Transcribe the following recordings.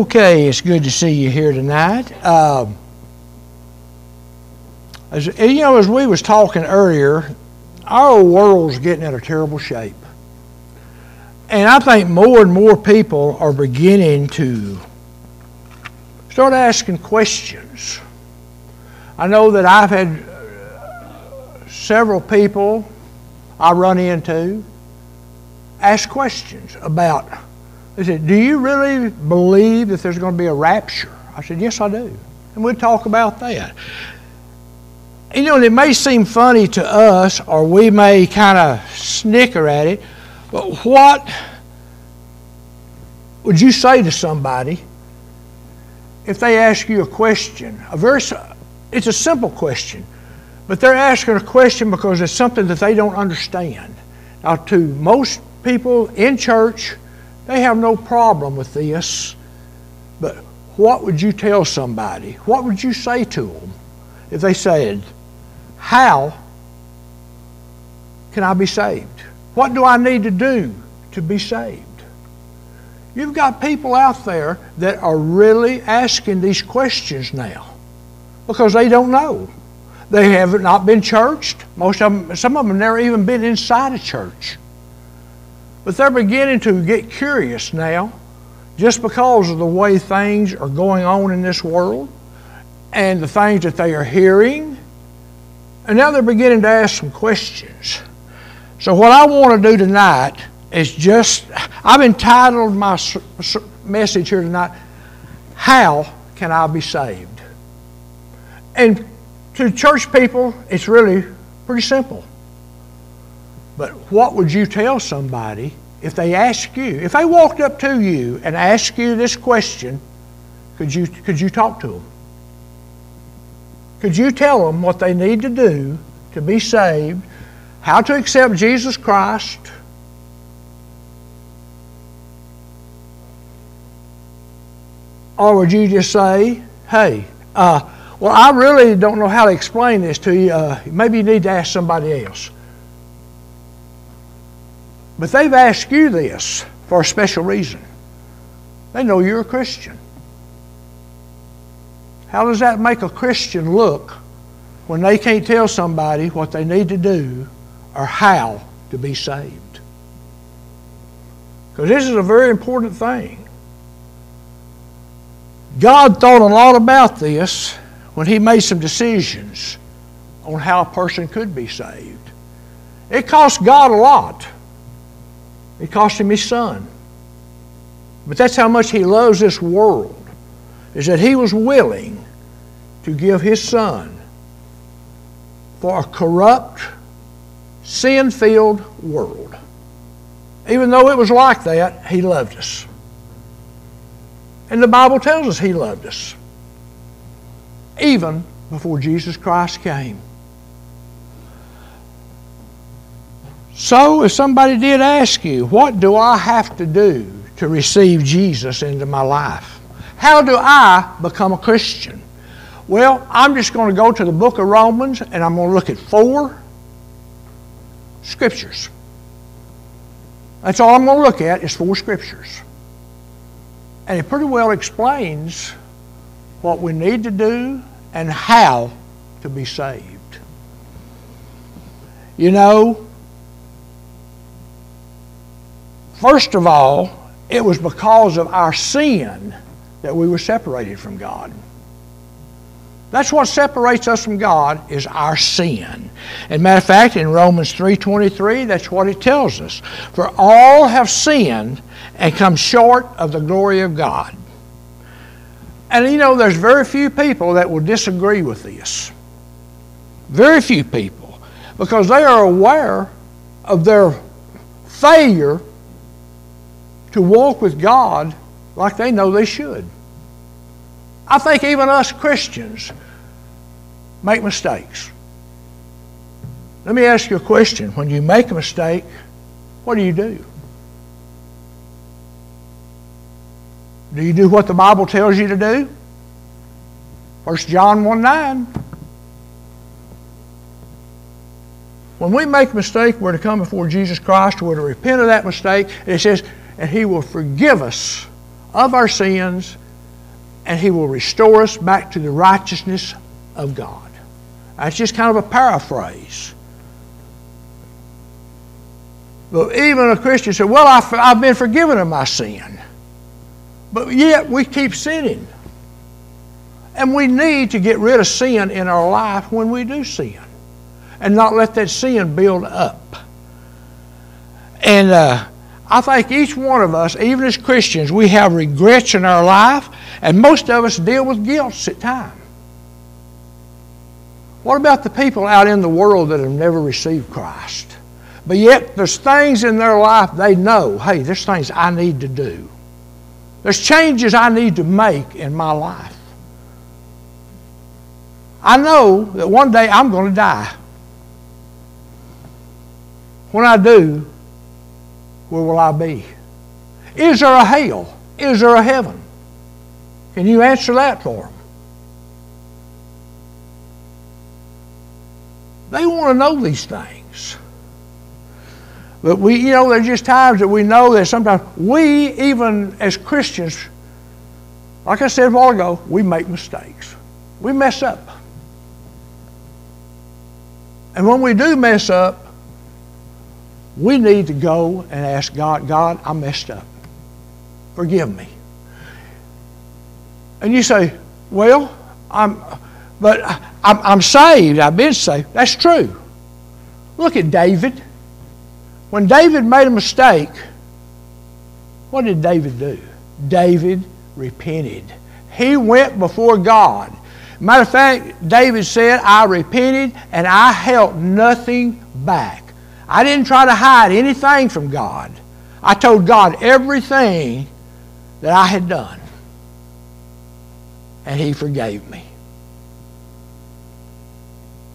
Okay, it's good to see you here tonight. Um, as you know, as we was talking earlier, our world's getting in a terrible shape, and I think more and more people are beginning to start asking questions. I know that I've had uh, several people I run into ask questions about. They said, "Do you really believe that there's going to be a rapture?" I said, "Yes, I do," and we'll talk about that you know, it may seem funny to us, or we may kind of snicker at it, but what would you say to somebody if they ask you a question? A very, it's a simple question, but they're asking a question because it's something that they don't understand. Now, to most people in church, they have no problem with this, but what would you tell somebody? What would you say to them if they said, how can I be saved? What do I need to do to be saved? You've got people out there that are really asking these questions now because they don't know. They have not been churched. Most of them, some of them never even been inside a church. But they're beginning to get curious now just because of the way things are going on in this world and the things that they are hearing and now they're beginning to ask some questions. So, what I want to do tonight is just, I've entitled my message here tonight, How Can I Be Saved? And to church people, it's really pretty simple. But what would you tell somebody if they ask you, if they walked up to you and asked you this question, could you, could you talk to them? Could you tell them what they need to do to be saved, how to accept Jesus Christ? Or would you just say, hey, uh, well, I really don't know how to explain this to you. Uh, maybe you need to ask somebody else. But they've asked you this for a special reason. They know you're a Christian. How does that make a Christian look when they can't tell somebody what they need to do or how to be saved? Because this is a very important thing. God thought a lot about this when He made some decisions on how a person could be saved. It cost God a lot. It cost Him His Son. But that's how much He loves this world is that he was willing to give his son for a corrupt, sin filled world. Even though it was like that, he loved us. And the Bible tells us he loved us, even before Jesus Christ came. So, if somebody did ask you, what do I have to do to receive Jesus into my life? How do I become a Christian? Well, I'm just going to go to the book of Romans and I'm going to look at four scriptures. That's all I'm going to look at is four scriptures. And it pretty well explains what we need to do and how to be saved. You know, first of all, it was because of our sin that we were separated from God. That's what separates us from God is our sin. And matter of fact, in Romans 3.23, that's what it tells us. For all have sinned and come short of the glory of God. And you know, there's very few people that will disagree with this. Very few people. Because they are aware of their failure to walk with God like they know they should. I think even us Christians make mistakes. Let me ask you a question. When you make a mistake, what do you do? Do you do what the Bible tells you to do? 1 John 1 9. When we make a mistake, we're to come before Jesus Christ, we're to repent of that mistake, and it says, and He will forgive us of our sins, and He will restore us back to the righteousness of God. That's just kind of a paraphrase. But even a Christian said, Well, I've been forgiven of my sin. But yet we keep sinning. And we need to get rid of sin in our life when we do sin and not let that sin build up. And uh, I think each one of us, even as Christians, we have regrets in our life, and most of us deal with guilt at times. What about the people out in the world that have never received Christ? But yet there's things in their life they know, hey, there's things I need to do. There's changes I need to make in my life. I know that one day I'm going to die. When I do, where will I be? Is there a hell? Is there a heaven? Can you answer that for them? They want to know these things. But we, you know, there's just times that we know that sometimes we, even as Christians, like I said a while ago, we make mistakes. We mess up. And when we do mess up, we need to go and ask God, God, I messed up. Forgive me. And you say, well, I'm, but I'm, I'm saved. I've been saved. That's true. Look at David. When David made a mistake, what did David do? David repented. He went before God. Matter of fact, David said, I repented and I held nothing back. I didn't try to hide anything from God. I told God everything that I had done. And He forgave me.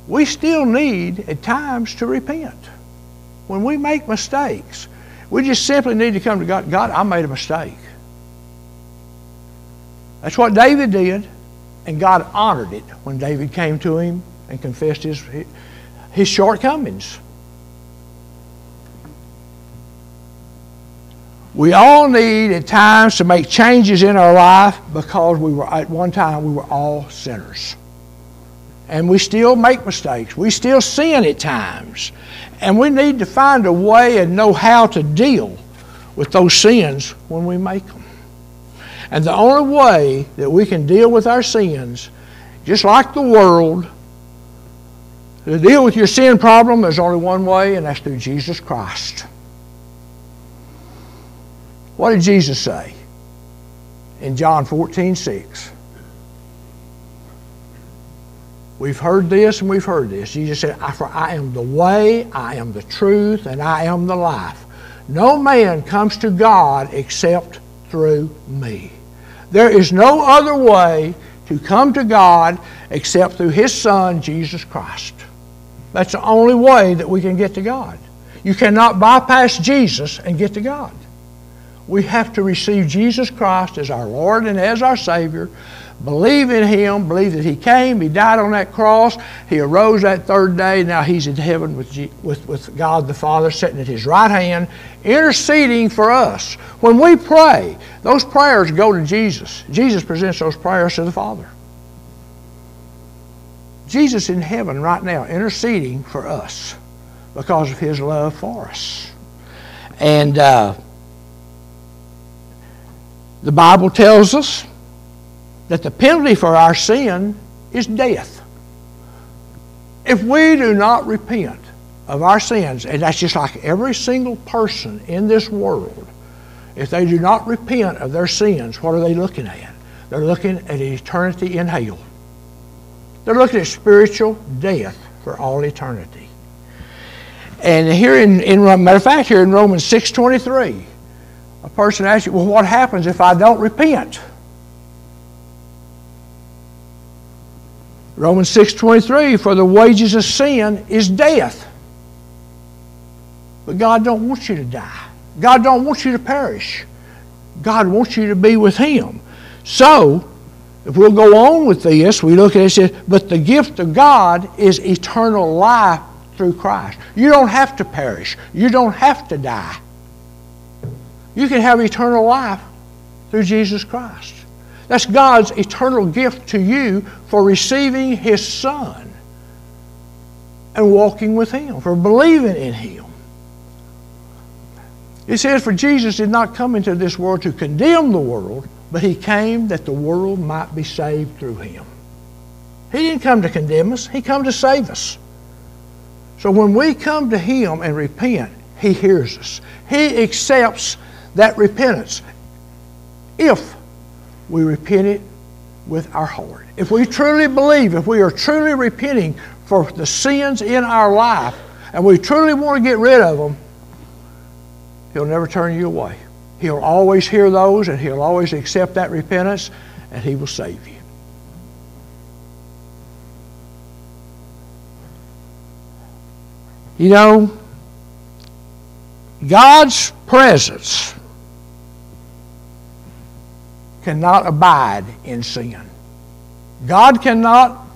We still need, at times, to repent. When we make mistakes, we just simply need to come to God. God, I made a mistake. That's what David did, and God honored it when David came to him and confessed his, his shortcomings. We all need at times to make changes in our life because we were at one time we were all sinners. And we still make mistakes. We still sin at times. And we need to find a way and know how to deal with those sins when we make them. And the only way that we can deal with our sins, just like the world, to deal with your sin problem, there's only one way, and that's through Jesus Christ. What did Jesus say in John 14, 6? We've heard this and we've heard this. Jesus said, For I am the way, I am the truth, and I am the life. No man comes to God except through me. There is no other way to come to God except through His Son, Jesus Christ. That's the only way that we can get to God. You cannot bypass Jesus and get to God we have to receive Jesus Christ as our Lord and as our Savior, believe in Him, believe that He came, He died on that cross, He arose that third day, now He's in heaven with, with, with God the Father, sitting at His right hand, interceding for us. When we pray, those prayers go to Jesus. Jesus presents those prayers to the Father. Jesus in heaven right now, interceding for us because of His love for us. And uh, the Bible tells us that the penalty for our sin is death. If we do not repent of our sins, and that's just like every single person in this world, if they do not repent of their sins, what are they looking at? They're looking at eternity in hell. They're looking at spiritual death for all eternity. And here in, in matter of fact, here in Romans 6.23, a person asks you, well, what happens if I don't repent? Romans 6.23, for the wages of sin is death. But God don't want you to die. God don't want you to perish. God wants you to be with Him. So, if we'll go on with this, we look at it and say, but the gift of God is eternal life through Christ. You don't have to perish. You don't have to die. You can have eternal life through Jesus Christ. That's God's eternal gift to you for receiving His Son and walking with Him, for believing in Him. It says, For Jesus did not come into this world to condemn the world, but He came that the world might be saved through Him. He didn't come to condemn us, He came to save us. So when we come to Him and repent, He hears us. He accepts that repentance if we repent it with our heart. If we truly believe, if we are truly repenting for the sins in our life, and we truly want to get rid of them, He'll never turn you away. He'll always hear those, and He'll always accept that repentance, and He will save you. You know, God's presence cannot abide in sin. God cannot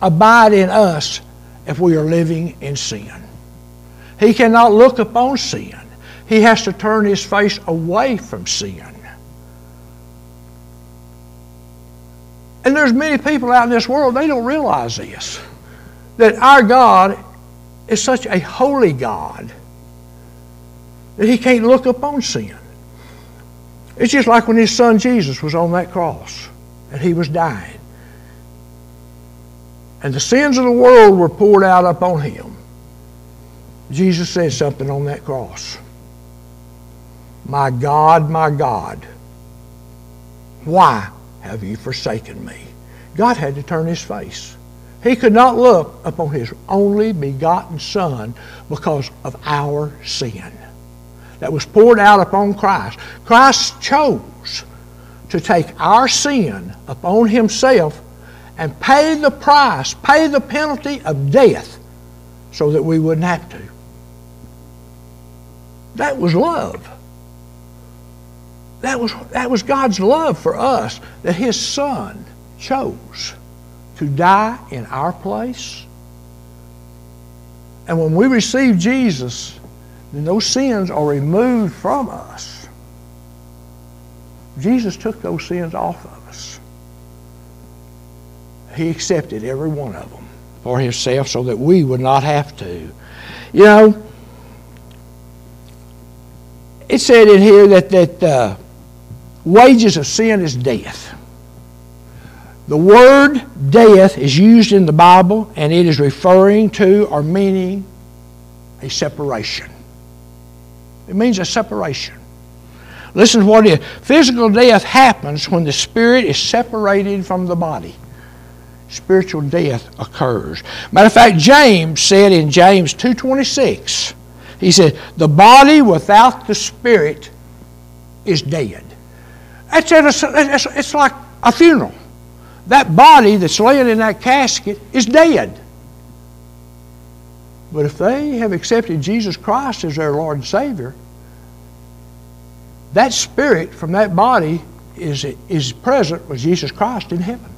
abide in us if we are living in sin. He cannot look upon sin. He has to turn his face away from sin. And there's many people out in this world, they don't realize this. That our God is such a holy God that he can't look upon sin. It's just like when his son Jesus was on that cross and he was dying. And the sins of the world were poured out upon him. Jesus said something on that cross. My God, my God, why have you forsaken me? God had to turn his face. He could not look upon his only begotten Son because of our sin that was poured out upon Christ. Christ chose to take our sin upon himself and pay the price, pay the penalty of death so that we wouldn't have to. That was love. That was, that was God's love for us that His Son chose to die in our place. And when we receive Jesus, then those sins are removed from us. Jesus took those sins off of us. He accepted every one of them for himself so that we would not have to. You know, it said in here that, that uh, wages of sin is death. The word death is used in the Bible and it is referring to or meaning a separation. It means a separation. Listen to what it is. Physical death happens when the spirit is separated from the body. Spiritual death occurs. Matter of fact, James said in James 2.26, he said, the body without the spirit is dead. That's it's, it's like a funeral. That body that's laying in that casket is dead. But if they have accepted Jesus Christ as their Lord and Savior, that spirit from that body is, is present with Jesus Christ in heaven.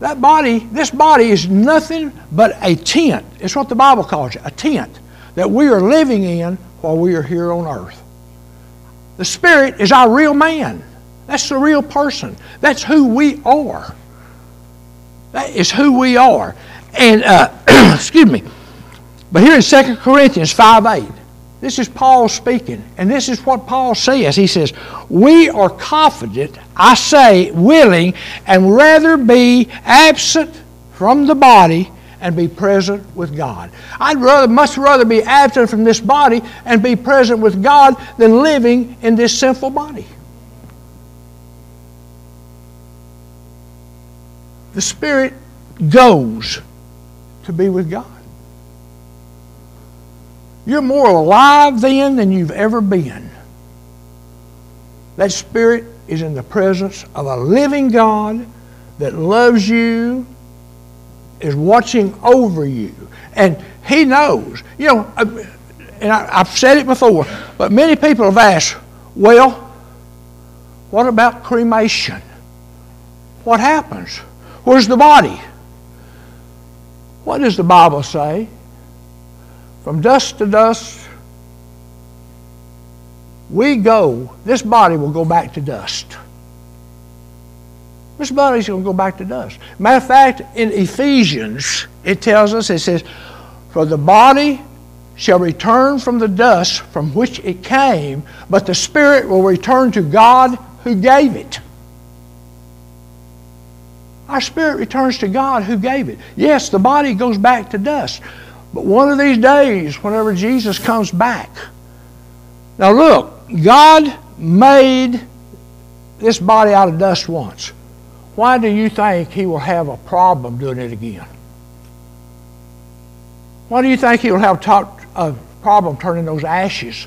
That body, this body is nothing but a tent. It's what the Bible calls it, a tent that we are living in while we are here on earth. The spirit is our real man. That's the real person. That's who we are. That is who we are. And, uh, excuse me, but here in 2 Corinthians 5 8, this is Paul speaking, and this is what Paul says. He says, We are confident, I say, willing, and rather be absent from the body and be present with God. I'd rather, much rather be absent from this body and be present with God than living in this sinful body. The Spirit goes to be with God. You're more alive then than you've ever been. That spirit is in the presence of a living God that loves you, is watching over you, and He knows. You know, and I, have said it before, but many people have asked, well, what about cremation? What happens? Where's the body? What does the Bible say? From dust to dust, we go, this body will go back to dust. This body's going to go back to dust. Matter of fact, in Ephesians, it tells us, it says, For the body shall return from the dust from which it came, but the spirit will return to God who gave it. Our spirit returns to God who gave it. Yes, the body goes back to dust. But one of these days, whenever Jesus comes back, now look, God made this body out of dust once. Why do you think He will have a problem doing it again? Why do you think He will have a problem turning those ashes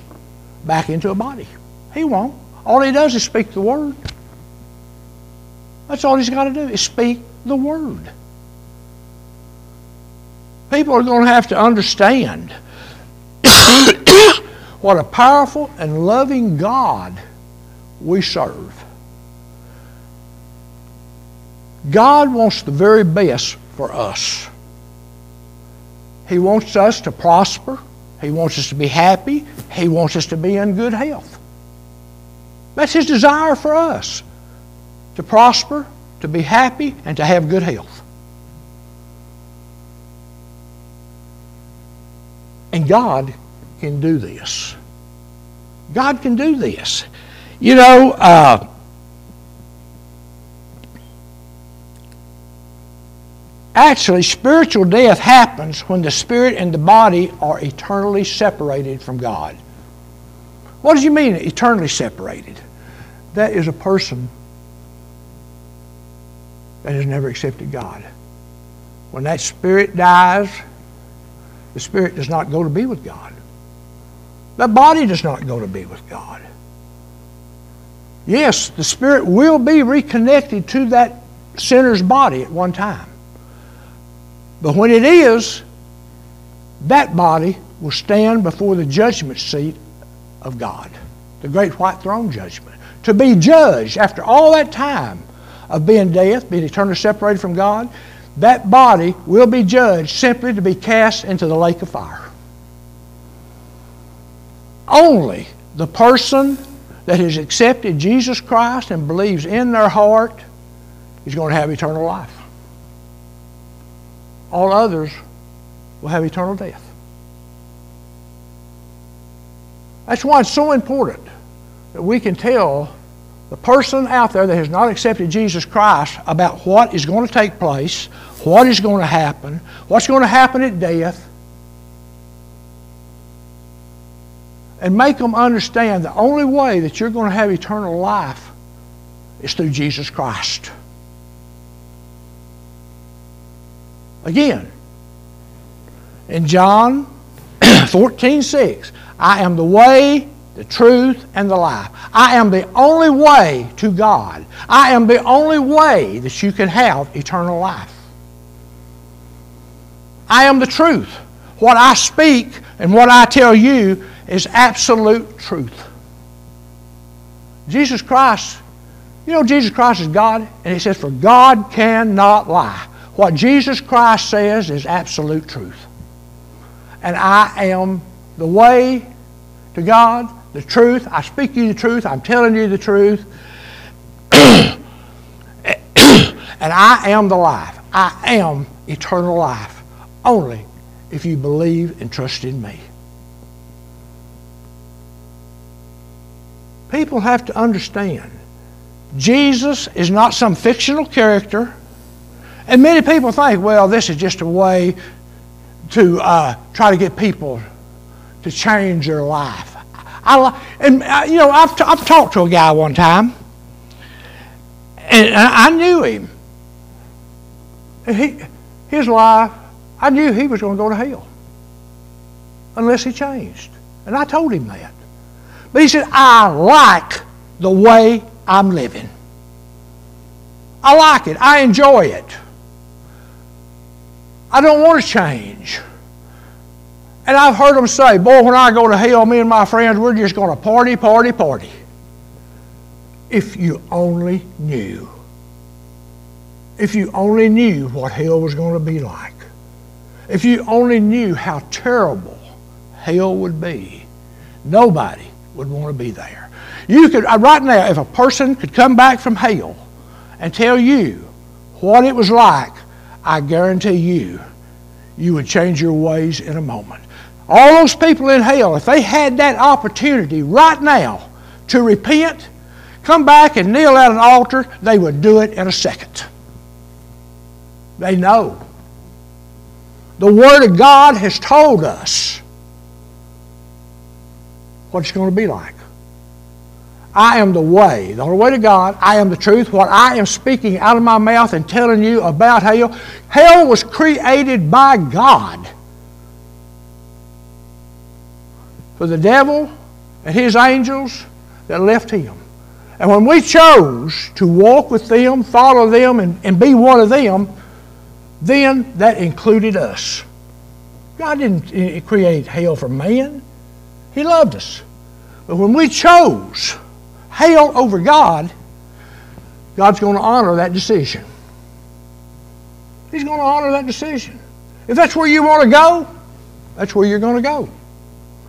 back into a body? He won't. All He does is speak the Word. That's all He's got to do is speak the Word. People are going to have to understand what a powerful and loving God we serve. God wants the very best for us. He wants us to prosper. He wants us to be happy. He wants us to be in good health. That's His desire for us to prosper, to be happy, and to have good health. And God can do this. God can do this. You know, uh, actually, spiritual death happens when the spirit and the body are eternally separated from God. What does you mean, eternally separated? That is a person that has never accepted God. When that spirit dies, the spirit does not go to be with God. The body does not go to be with God. Yes, the spirit will be reconnected to that sinner's body at one time. But when it is, that body will stand before the judgment seat of God, the great white throne judgment, to be judged after all that time of being death, being eternally separated from God. That body will be judged simply to be cast into the lake of fire. Only the person that has accepted Jesus Christ and believes in their heart is going to have eternal life. All others will have eternal death. That's why it's so important that we can tell the person out there that has not accepted Jesus Christ about what is going to take place, what is going to happen, what's going to happen at death, and make them understand the only way that you're going to have eternal life is through Jesus Christ. Again, in John 14 6, I am the way, the truth, and the life. I am the only way to God. I am the only way that you can have eternal life. I am the truth. What I speak and what I tell you is absolute truth. Jesus Christ, you know, Jesus Christ is God, and He says, For God cannot lie. What Jesus Christ says is absolute truth. And I am the way to God, the truth. I speak you the truth. I'm telling you the truth. and I am the life. I am eternal life. Only if you believe and trust in me. people have to understand Jesus is not some fictional character. And many people think, well, this is just a way to uh, try to get people to change their life. I, and, uh, you know, I've, t- I've talked to a guy one time, and I knew him. He, his life, I knew he was going to go to hell unless he changed. And I told him that. But he said, I like the way I'm living. I like it. I enjoy it. I don't want to change. And I've heard them say, boy, when I go to hell, me and my friends, we're just going to party, party, party. If you only knew. If you only knew what hell was going to be like. If you only knew how terrible hell would be. Nobody would want to be there. You could, uh, right now, if a person could come back from hell and tell you what it was like, I guarantee you, you would change your ways in a moment. All those people in hell, if they had that opportunity right now to repent, come back and kneel at an altar, they would do it in a second. They know. The Word of God has told us what it's going to be like. I am the way, the only way to God. I am the truth. What I am speaking out of my mouth and telling you about hell, hell was created by God. For the devil and his angels that left him. And when we chose to walk with them, follow them, and, and be one of them, then that included us. God didn't eh, create hell for man, He loved us. But when we chose hell over God, God's going to honor that decision. He's going to honor that decision. If that's where you want to go, that's where you're going to go.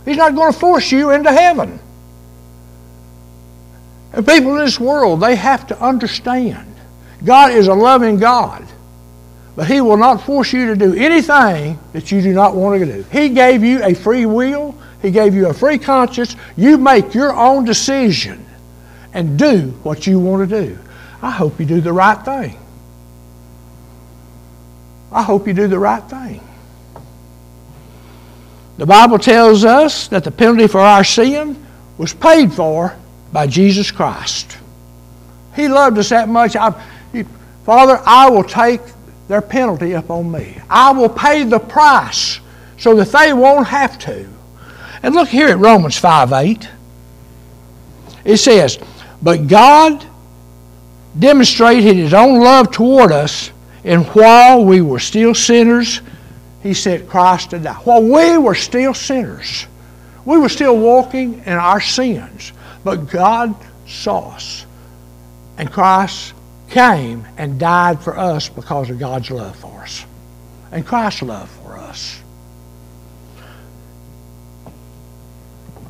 He's not going to force you into heaven. And people in this world, they have to understand God is a loving God. But He will not force you to do anything that you do not want to do. He gave you a free will, He gave you a free conscience. You make your own decision and do what you want to do. I hope you do the right thing. I hope you do the right thing. The Bible tells us that the penalty for our sin was paid for by Jesus Christ. He loved us that much. I, Father, I will take their penalty upon me. I will pay the price so that they won't have to. And look here at Romans 5 8. It says, But God demonstrated his own love toward us, and while we were still sinners, he sent Christ to die. While we were still sinners, we were still walking in our sins, but God saw us. And Christ came and died for us because of God's love for us and Christ's love for us.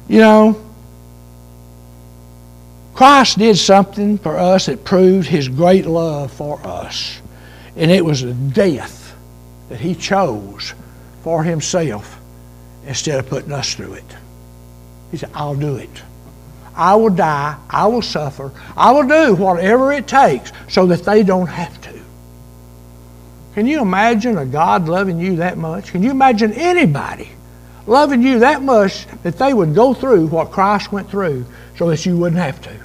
You know, Christ did something for us that proved his great love for us. And it was the death that he chose for himself instead of putting us through it. He said, I'll do it. I will die, I will suffer, I will do whatever it takes so that they don't have to. Can you imagine a God loving you that much? Can you imagine anybody loving you that much that they would go through what Christ went through so that you wouldn't have to?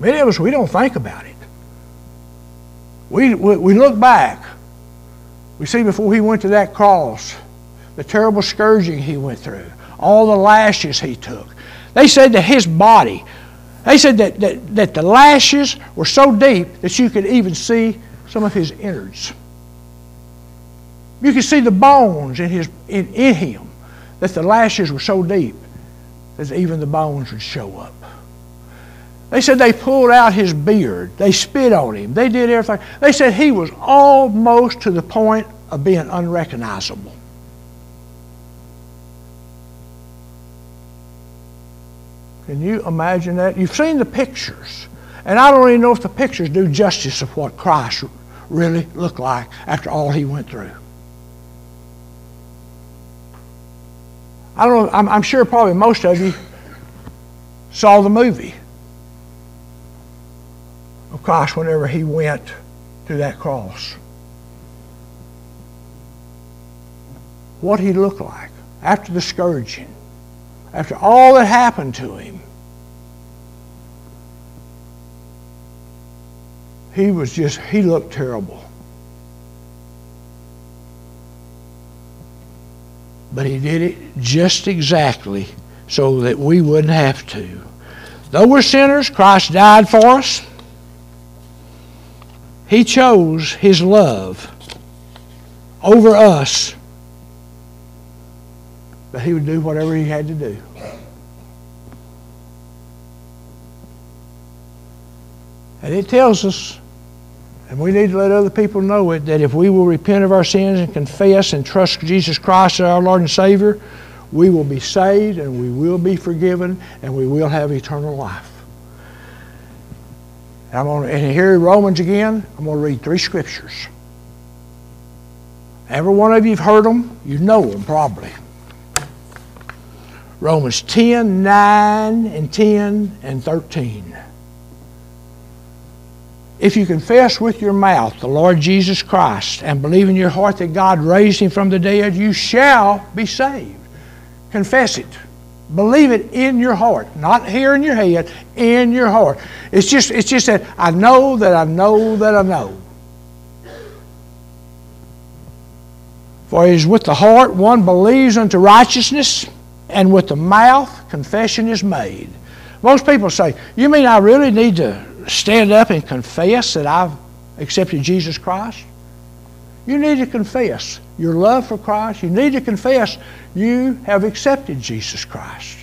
Many of us, we don't think about it. We, we, we look back. We see before he went to that cross the terrible scourging he went through all the lashes he took. They said that his body, they said that, that, that the lashes were so deep that you could even see some of his innards. You could see the bones in, his, in, in him, that the lashes were so deep that even the bones would show up. They said they pulled out his beard. They spit on him. They did everything. They said he was almost to the point of being unrecognizable. Can you imagine that? You've seen the pictures. And I don't even know if the pictures do justice of what Christ really looked like after all he went through. I don't know, I'm, I'm sure probably most of you saw the movie of Christ whenever he went to that cross. What he looked like after the scourging after all that happened to him, he was just, he looked terrible. But he did it just exactly so that we wouldn't have to. Though we're sinners, Christ died for us. He chose his love over us but he would do whatever he had to do. And it tells us, and we need to let other people know it, that if we will repent of our sins and confess and trust Jesus Christ as our Lord and Savior, we will be saved and we will be forgiven and we will have eternal life. I'm going to, and here Romans again, I'm going to read three scriptures. Every one of you have heard them. You know them probably. Romans 10, 9, and 10, and 13. If you confess with your mouth the Lord Jesus Christ and believe in your heart that God raised him from the dead, you shall be saved. Confess it. Believe it in your heart, not here in your head, in your heart. It's just, it's just that I know that I know that I know. For it is with the heart one believes unto righteousness, and with the mouth confession is made. Most people say, You mean I really need to stand up and confess that I've accepted Jesus Christ? You need to confess your love for Christ. You need to confess you have accepted Jesus Christ.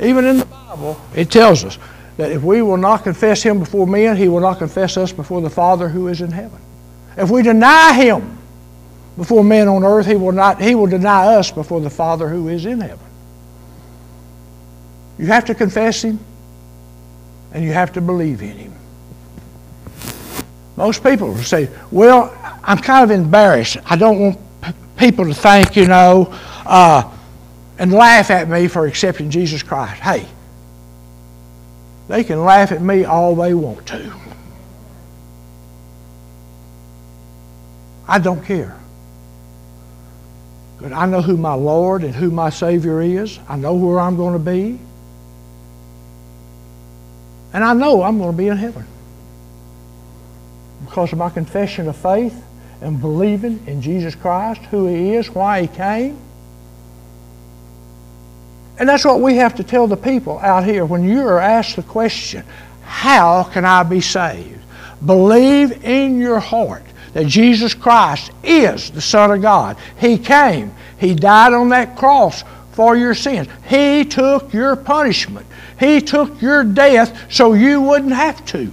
Even in the Bible, it tells us that if we will not confess Him before men, He will not confess us before the Father who is in heaven. If we deny Him before men on earth, He will, not, he will deny us before the Father who is in heaven. You have to confess Him and you have to believe in Him. Most people say, Well, I'm kind of embarrassed. I don't want people to think, you know, uh, and laugh at me for accepting Jesus Christ. Hey, they can laugh at me all they want to. I don't care. But I know who my Lord and who my Savior is. I know where I'm going to be. And I know I'm going to be in heaven because of my confession of faith and believing in Jesus Christ, who He is, why He came. And that's what we have to tell the people out here when you are asked the question, How can I be saved? Believe in your heart that Jesus Christ is the Son of God. He came, He died on that cross for your sins. He took your punishment. He took your death so you wouldn't have to.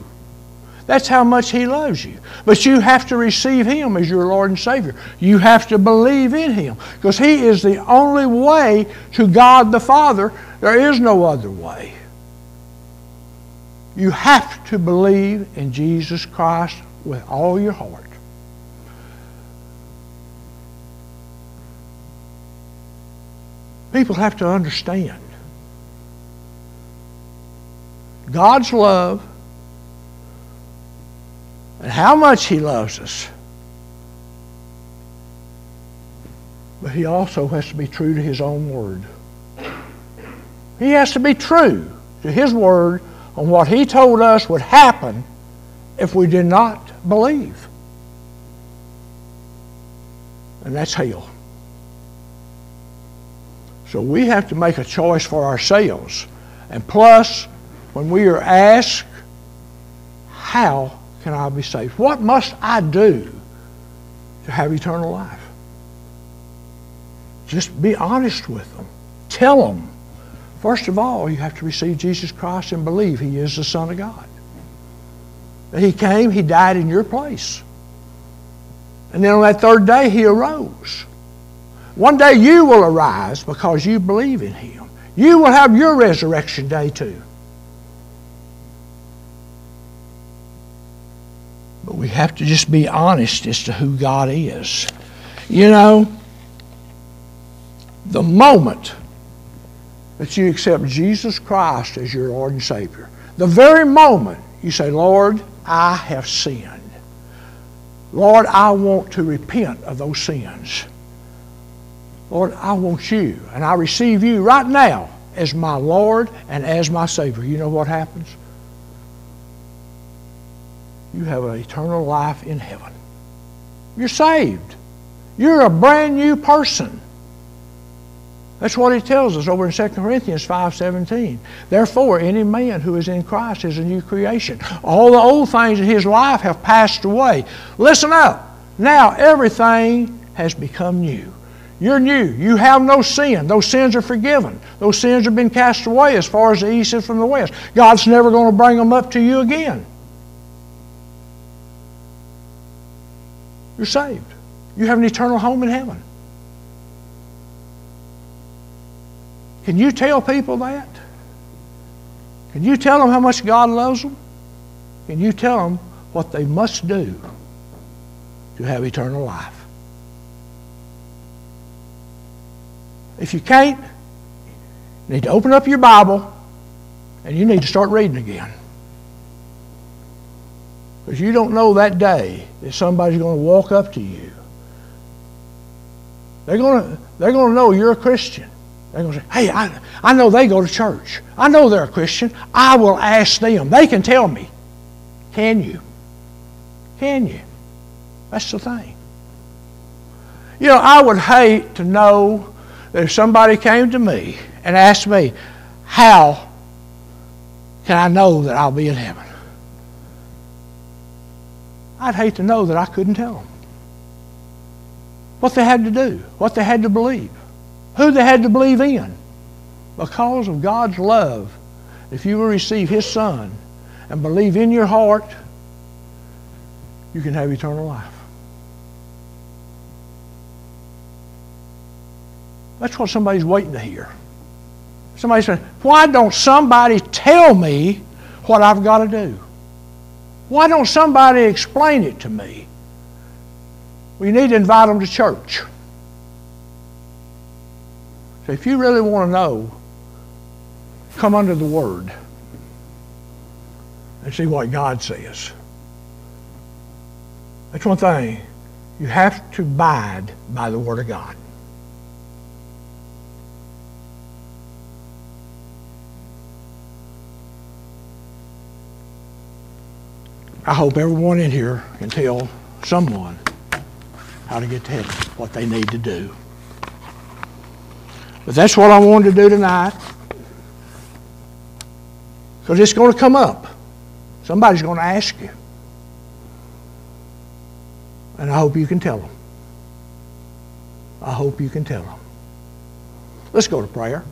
That's how much He loves you. But you have to receive Him as your Lord and Savior. You have to believe in Him because He is the only way to God the Father. There is no other way. You have to believe in Jesus Christ with all your heart. People have to understand God's love and how much He loves us. But He also has to be true to His own Word. He has to be true to His Word on what He told us would happen if we did not believe. And that's hell. So we have to make a choice for ourselves. And plus, when we are asked, how can I be saved? What must I do to have eternal life? Just be honest with them. Tell them. First of all, you have to receive Jesus Christ and believe He is the Son of God. That He came, He died in your place. And then on that third day, He arose. One day you will arise because you believe in Him. You will have your resurrection day too. But we have to just be honest as to who God is. You know, the moment that you accept Jesus Christ as your Lord and Savior, the very moment you say, Lord, I have sinned. Lord, I want to repent of those sins. Lord, I want you, and I receive you right now as my Lord and as my Savior. You know what happens? You have an eternal life in heaven. You're saved. You're a brand new person. That's what he tells us over in 2 Corinthians 5.17. Therefore, any man who is in Christ is a new creation. All the old things in his life have passed away. Listen up. Now everything has become new. You're new. You have no sin. Those sins are forgiven. Those sins have been cast away as far as the east is from the west. God's never going to bring them up to you again. You're saved. You have an eternal home in heaven. Can you tell people that? Can you tell them how much God loves them? Can you tell them what they must do to have eternal life? If you can't, you need to open up your Bible and you need to start reading again. Because you don't know that day that somebody's going to walk up to you. They're going to, they're going to know you're a Christian. They're going to say, hey, I, I know they go to church. I know they're a Christian. I will ask them. They can tell me. Can you? Can you? That's the thing. You know, I would hate to know that if somebody came to me and asked me, how can I know that I'll be in heaven? I'd hate to know that I couldn't tell them what they had to do, what they had to believe, who they had to believe in. Because of God's love, if you will receive His Son and believe in your heart, you can have eternal life. That's what somebody's waiting to hear. Somebody said, Why don't somebody tell me what I've got to do? Why don't somebody explain it to me? We need to invite them to church. So if you really want to know, come under the Word and see what God says. That's one thing. You have to abide by the Word of God. I hope everyone in here can tell someone how to get to heaven, what they need to do. But that's what I wanted to do tonight. Because it's going to come up. Somebody's going to ask you. And I hope you can tell them. I hope you can tell them. Let's go to prayer.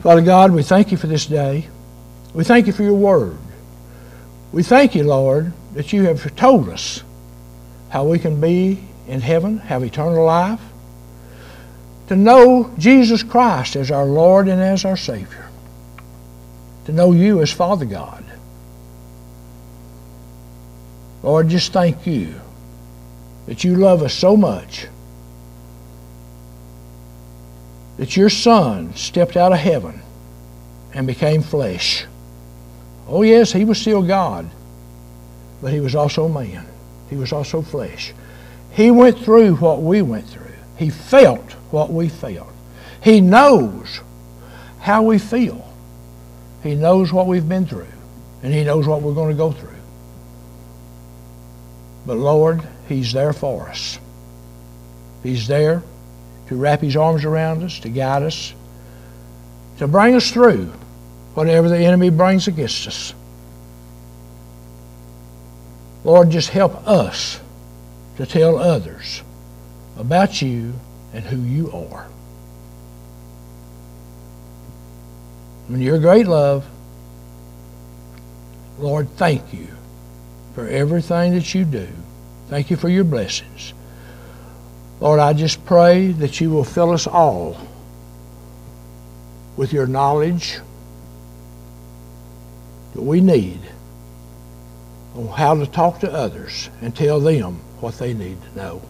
Father God, we thank you for this day. We thank you for your word. We thank you, Lord, that you have told us how we can be in heaven, have eternal life, to know Jesus Christ as our Lord and as our Savior, to know you as Father God. Lord, just thank you that you love us so much that your Son stepped out of heaven and became flesh Oh, yes, he was still God, but he was also man. He was also flesh. He went through what we went through. He felt what we felt. He knows how we feel. He knows what we've been through, and He knows what we're going to go through. But Lord, He's there for us. He's there to wrap His arms around us, to guide us, to bring us through whatever the enemy brings against us. Lord, just help us to tell others about you and who you are. And your great love, Lord, thank you for everything that you do. Thank you for your blessings. Lord, I just pray that you will fill us all with your knowledge that we need on how to talk to others and tell them what they need to know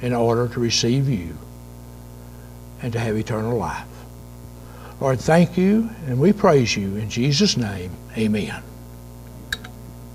in order to receive you and to have eternal life. Lord, thank you, and we praise you. In Jesus' name, amen.